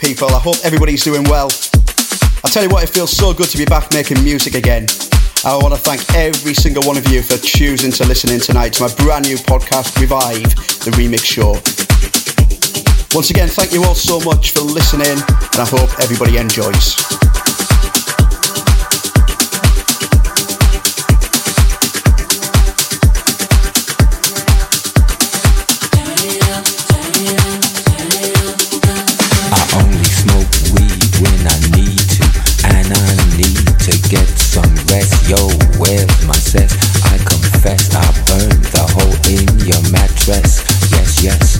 people. I hope everybody's doing well. I tell you what, it feels so good to be back making music again. I want to thank every single one of you for choosing to listen in tonight to my brand new podcast, Revive, the remix show. Once again, thank you all so much for listening, and I hope everybody enjoys. I confess I burned the hole in your mattress. Yes, yes,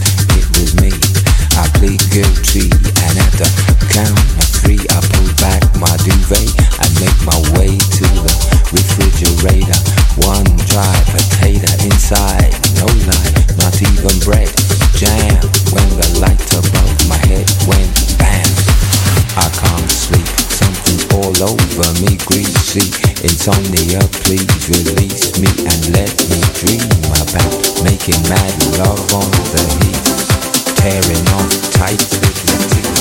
over me, greasy. Insomnia, please release me and let me dream about making mad love on the heat, tearing off tights with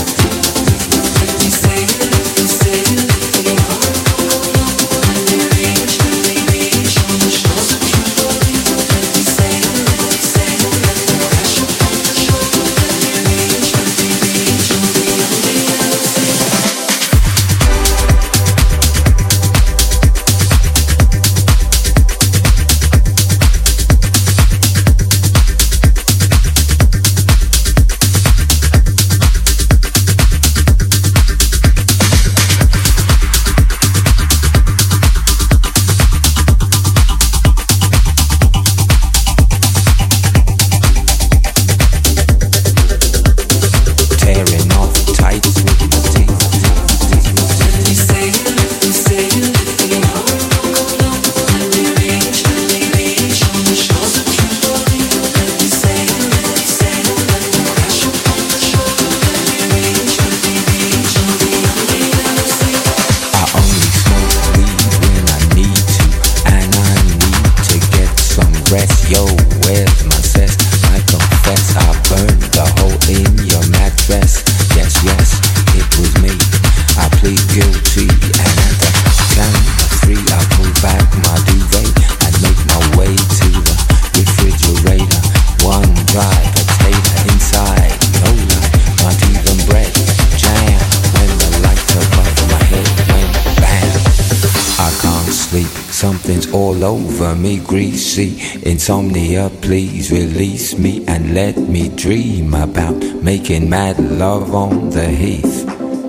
me greasy. Insomnia, please release me and let me dream about making mad love on the heath.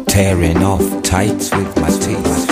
Tearing off tights with my teeth.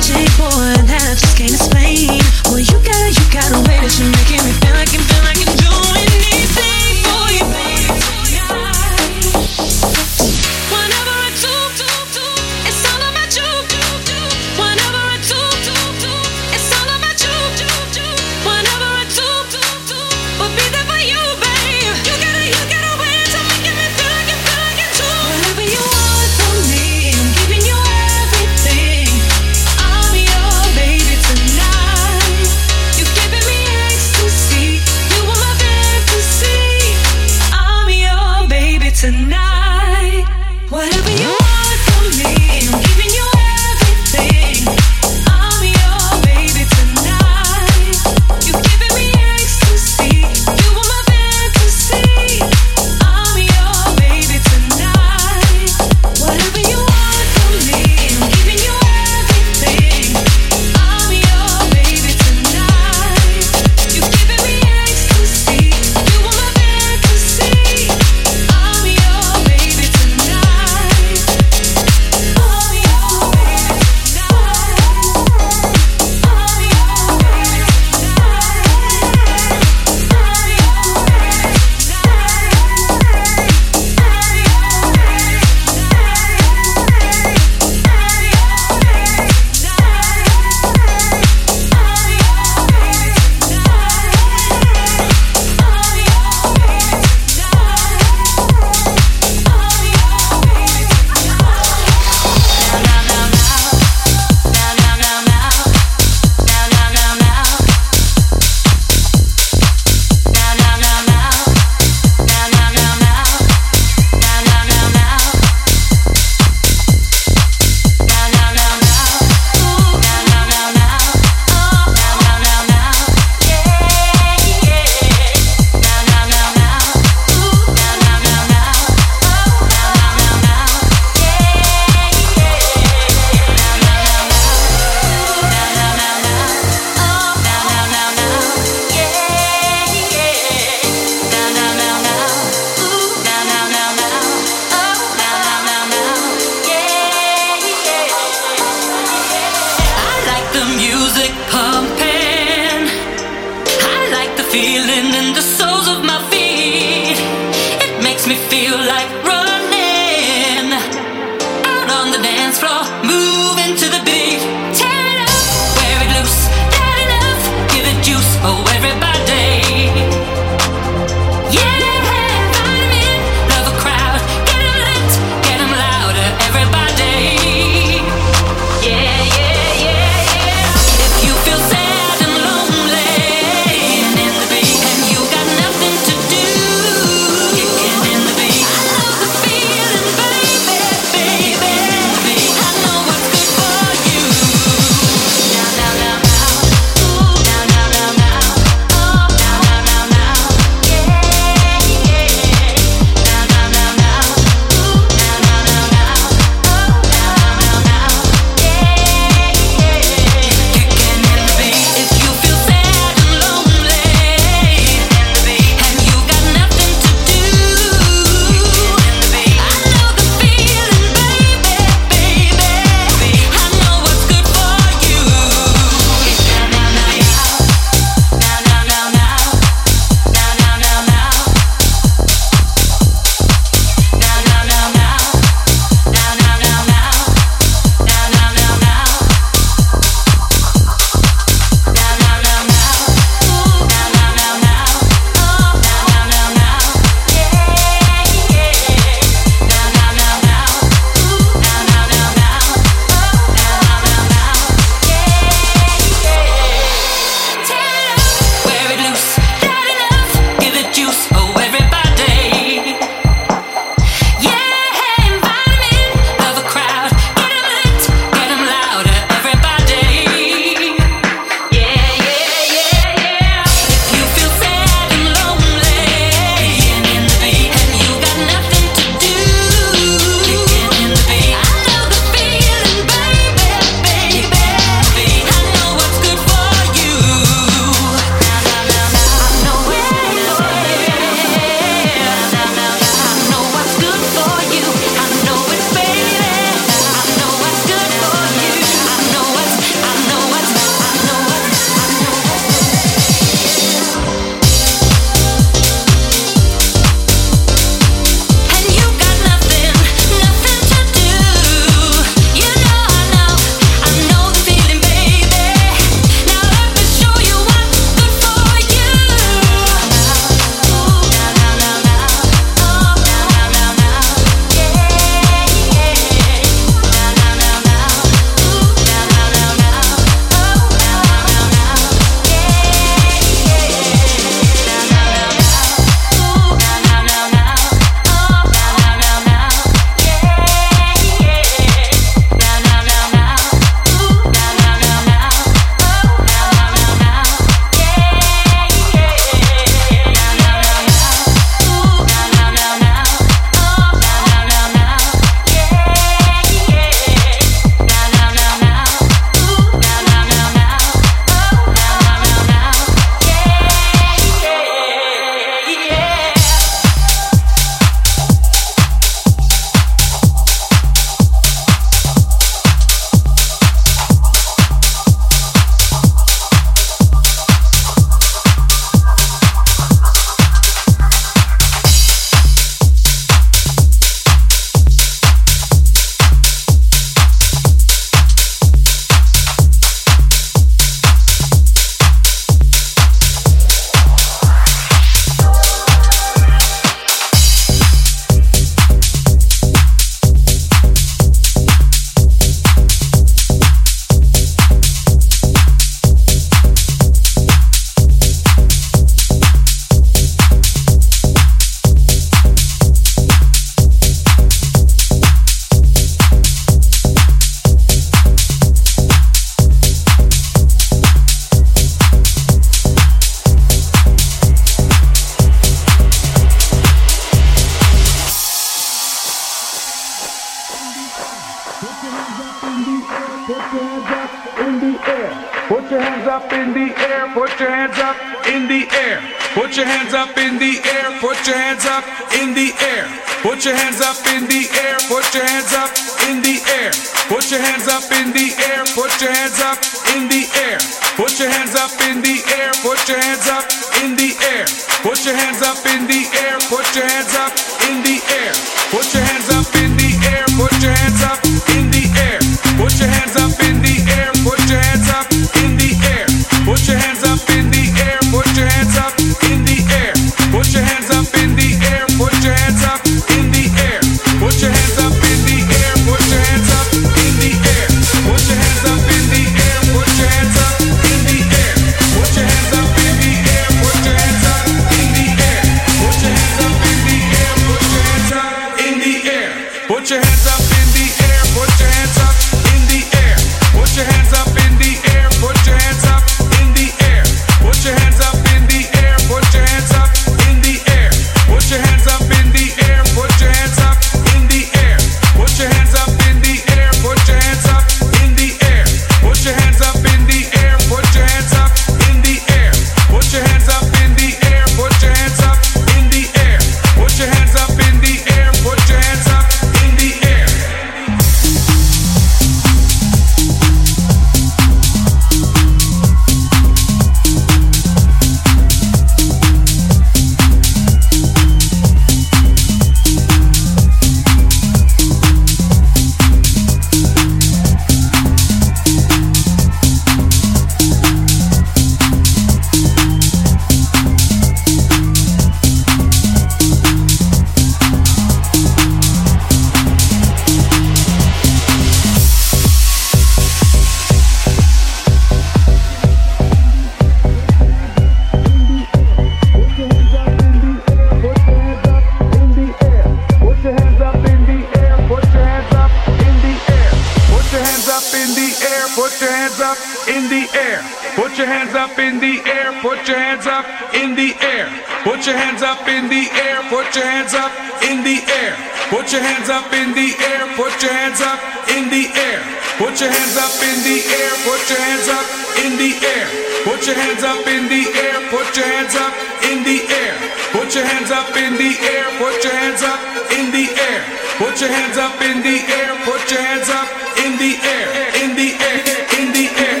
your hands up in the air, put your hands up in the air, put your hands up in the air, put your hands up in the air, put your hands up in the air, put your hands up in the air, put your hands up in the air, put your hands up in the air, put your hands up in the air, put your hands up in the air, put your hands up in the air, put your hands up in the air, put your hands up in the air, put your hands up in the air, in the air, in the air.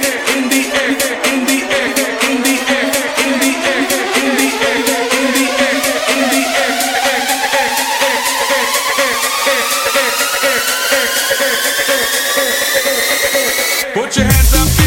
Put your hands up.